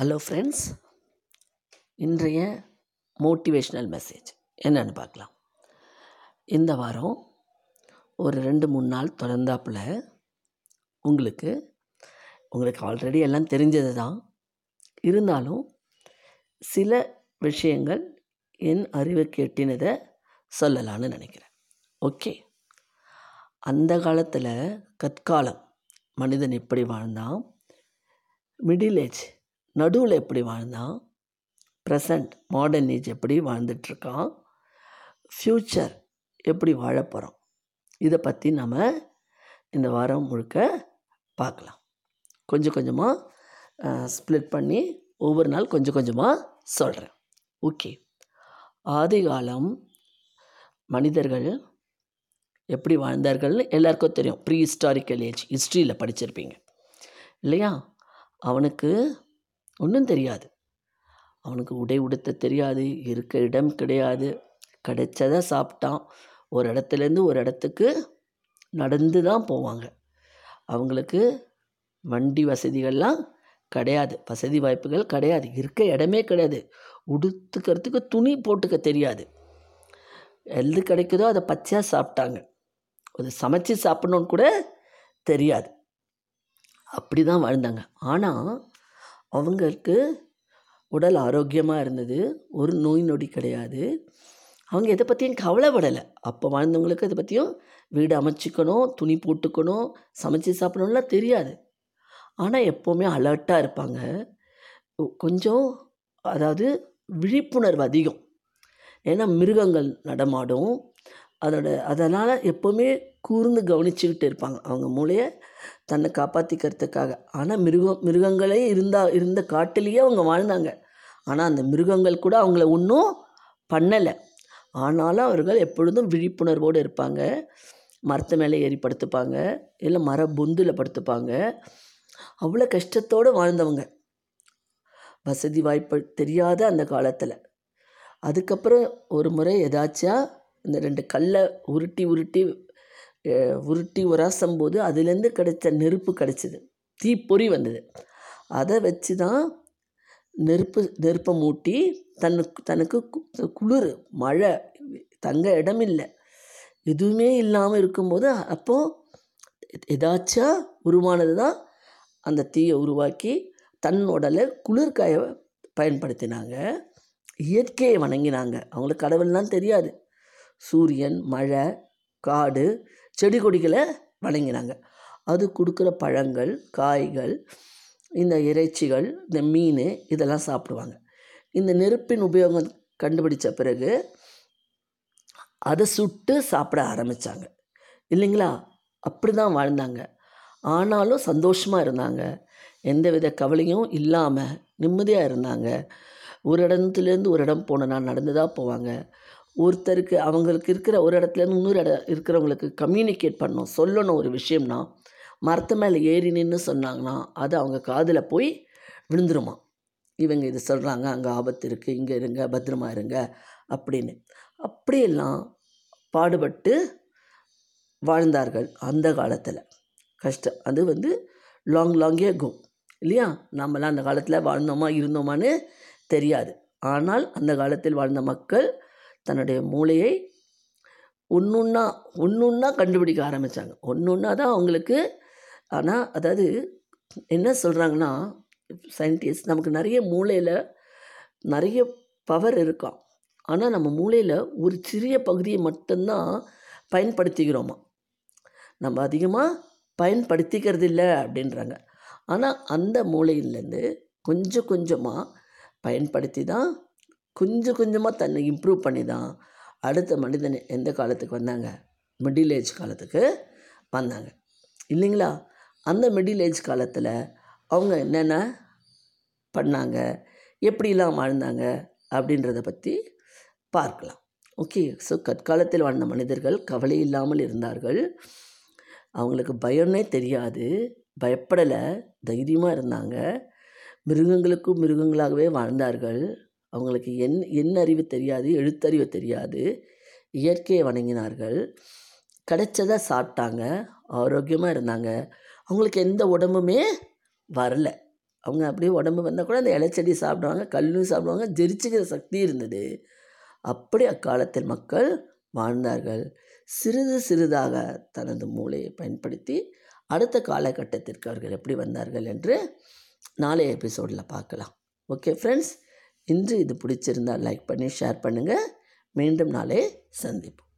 Hello friends இன்றைய motivational message என்னென்னு பார்க்கலாம். இந்த வாரம் ஒரு ரெண்டு மூணு நாள் தொடர்ந்தாப்புல உங்களுக்கு உங்களுக்கு ஆல்ரெடி எல்லாம் தெரிஞ்சது தான் இருந்தாலும் சில விஷயங்கள் என் அறிவுக்கு எட்டினதை சொல்லலான்னு நினைக்கிறேன். ஓகே அந்த காலத்தில் கற்காலம் மனிதன் எப்படி வாழ்ந்தான். மிடில் ஏஜ் நடுவில் எப்படி வாழ்ந்தான் ப்ரெசண்ட் மாடர்ன் ஏஜ் எப்படி வாழ்ந்துட்டுருக்கான்? ஃப்யூச்சர் எப்படி வாழப்போகிறோம் இதை பற்றி நம்ம இந்த வாரம் முழுக்க பார்க்கலாம். கொஞ்சம் கொஞ்சமாக ஸ்ப்ளிட் பண்ணி ஒவ்வொரு நாள் கொஞ்சம் கொஞ்சமாக சொல்கிறேன் ஓகே ஆதி காலம் மனிதர்கள் எப்படி வாழ்ந்தார்கள்னு எல்லாருக்கும் தெரியும். ப்ரீ ஹிஸ்டாரிக்கல் ஏஜ் ஹிஸ்ட்ரியில் படிச்சிருப்பீங்க. இல்லையா? அவனுக்கு ஒன்றும் தெரியாது. அவனுக்கு உடை உடுத்த தெரியாது இருக்க இடம் கிடையாது. கிடைச்சதை சாப்பிட்டான். ஒரு இடத்துலேருந்து ஒரு இடத்துக்கு நடந்து தான் போவாங்க. அவங்களுக்கு வண்டி வசதிகள்லாம் கிடையாது. வசதி வாய்ப்புகள் கிடையாது. இருக்க இடமே கிடையாது. உடுத்துக்கிறதுக்கு துணி போட்டுக்க தெரியாது. எது கிடைக்குதோ அதை பச்சையாக சாப்பிட்டாங்க. அது சமைச்சு சாப்பிடணுன்னு கூட தெரியாது. அப்படி தான் வாழ்ந்தாங்க. ஆனால் அவங்களுக்கு உடல் ஆரோக்கியமாக இருந்தது. ஒரு நோய் நொடி கிடையாது. அவங்க எதை பற்றியும் கவலைப்படலை. அப்போ வாழ்ந்தவங்களுக்கு அதை பற்றியும் வீடு அமைச்சிக்கணும் துணி போட்டுக்கணும் சமைச்சு சாப்பிடணும்லாம் தெரியாது. ஆனால் எப்போவுமே அலர்ட்டாக இருப்பாங்க. கொஞ்சம் அதாவது விழிப்புணர்வு அதிகம். ஏன்னா மிருகங்கள் நடமாடும். அதோட அதனால் எப்போவுமே கூர்ந்து கவனிச்சுக்கிட்டு இருப்பாங்க. அவங்க மூளையை தன்னை காப்பாற்றிக்கிறதுக்காக ஆனால் மிருகம் மிருகங்களே இருந்தால் இருந்த காட்டிலேயே அவங்க வாழ்ந்தாங்க. ஆனால் அந்த மிருகங்கள் கூட அவங்கள ஒன்றும் பண்ணலை. ஆனாலும் அவர்கள் எப்பொழுதும் விழிப்புணர்வோடு இருப்பாங்க. மரத்து மேலே ஏறி படுத்துப்பாங்க. இல்லை மர பொந்தில் படுத்துப்பாங்க. அவ்வளோ கஷ்டத்தோடு வாழ்ந்தவங்க. வசதி வாய்ப்பு தெரியாத அந்த காலத்தில். அதுக்கப்புறம் ஒரு முறை ஏதாச்சா இந்த ரெண்டு கல்லை உருட்டி உருட்டி உருட்டி உராசம் போது அதுலேருந்து கிடைச்ச நெருப்பு கிடச்சிது. தீப்பொறி வந்தது. அதை வச்சு தான் நெருப்பு நெருப்பை மூட்டி தனக்கு தனக்கு குளிர் மழை தங்க இடம் இல்லை. எதுவுமே இல்லாமல் இருக்கும்போது அப்போது எதாச்சா உருவானது தான் அந்த தீயை உருவாக்கி தன் உடலை குளிர்காய பயன்படுத்தினாங்க. இயற்கையை வணங்கினாங்க. அவங்களுக்கு கடவுள்லாம் தெரியாது. சூரியன் மழை காடு செடி கொடிகளை வணங்கினாங்க. அது கொடுக்குற பழங்கள் காய்கள் இந்த இறைச்சிகள் இந்த மீன் இதெல்லாம் சாப்பிடுவாங்க. இந்த நெருப்பின் உபயோகம் கண்டுபிடிச்ச பிறகு அதை சுட்டு சாப்பிட ஆரம்பித்தாங்க இல்லைங்களா? அப்படி தான் வாழ்ந்தாங்க. ஆனாலும் சந்தோஷமாக இருந்தாங்க. எந்தவித கவலையும் இல்லாமல் நிம்மதியாக இருந்தாங்க. ஒரு இடத்துலேருந்து ஒரு இடம் போனோன்னா நடந்து தான் போவாங்க. ஒருத்தருக்கு அவங்களுக்கு இருக்கிற ஒரு இடத்துலேருந்து இன்னொரு இடம் இருக்கிறவங்களுக்கு கம்யூனிகேட் பண்ணணும் சொல்லணும் ஒரு விஷயம்னா மரத்து மேலே ஏறி நின்று சொன்னாங்கன்னா அது அவங்க காதில் போய் விழுந்துருமா? இவங்க இது சொல்கிறாங்க அங்கே ஆபத்து இருக்குது இங்கே இருங்க பத்திரமா இருங்க அப்படின்னு. அப்படியெல்லாம் பாடுபட்டு வாழ்ந்தார்கள் அந்த காலத்தில். கஷ்டம். அது வந்து லாங் லாங்கே கோ இல்லையா? நம்மளாம் அந்த காலத்தில் வாழ்ந்தோமா இருந்தோமான்னு தெரியாது. ஆனால் அந்த காலத்தில் வாழ்ந்த மக்கள் தன்னுடைய மூளையை ஒன்றுன்னா ஒன்றுன்னா கண்டுபிடிக்க ஆரம்பித்தாங்க ஒன்றுன்னா தான் அவங்களுக்கு ஆனால் அதாவது என்ன சொல்கிறாங்கன்னா சயின்டிஸ்ட் நமக்கு நிறைய மூளையில் நிறைய பவர் இருக்கும். ஆனால் நம்ம மூளையில் ஒரு சிறிய பகுதியை மட்டும்தான் பயன்படுத்திக்கிறோமா? நம்ம அதிகமாக பயன்படுத்திக்கிறது இல்லை அப்படின்றாங்க. ஆனால் அந்த மூளையிலேருந்து கொஞ்சம் கொஞ்சமாக பயன்படுத்தி தான் கொஞ்சம் கொஞ்சமாக தன்னை இம்ப்ரூவ் பண்ணி தான் அடுத்த மனிதன் எந்த காலத்துக்கு வந்தாங்க? மிடில் ஏஜ் காலத்துக்கு வந்தாங்க. இல்லைங்களா? அந்த மிடில் ஏஜ் காலத்தில் அவங்க என்னென்ன பண்ணாங்க? எப்படிலாம் வாழ்ந்தாங்க? அப்படின்றத பற்றி பார்க்கலாம். ஓகே ஸோ கற்காலத்தில் வாழ்ந்த மனிதர்கள் கவலை இல்லாமல் இருந்தார்கள். அவங்களுக்கு பயம்னே தெரியாது. பயப்படலை தைரியமாக இருந்தாங்க. மிருகங்களுக்கும் மிருகங்களாகவே வாழ்ந்தார்கள். அவங்களுக்கு எண் எண் அறிவு தெரியாது எழுத்தறிவு தெரியாது. இயற்கையை வணங்கினார்கள். கிடைச்சதை சாப்பிட்டாங்க. ஆரோக்கியமாக இருந்தாங்க. அவங்களுக்கு எந்த உடம்புமே வரல. அவங்க அப்படியே உடம்பு வந்தால் கூட அந்த இலைச்செடி சாப்பிடுவாங்க கல்லும் சாப்பிடுவாங்க ஜெரிச்சுக்கிற சக்தி இருந்தது. அப்படி அக்காலத்தில் மக்கள் வாழ்ந்தார்கள். சிறிது சிறிதாக தனது மூளையை பயன்படுத்தி அடுத்த காலகட்டத்திற்கு அவர்கள் எப்படி வந்தார்கள் என்று நாளைய எபிசோடில் பார்க்கலாம். ஓகே ஃப்ரெண்ட்ஸ் இன்று இது பிடிச்சிருந்தால் லைக் பண்ணி ஷேர் பண்ணுங்கள் மீண்டும் நாளை சந்திப்போம்.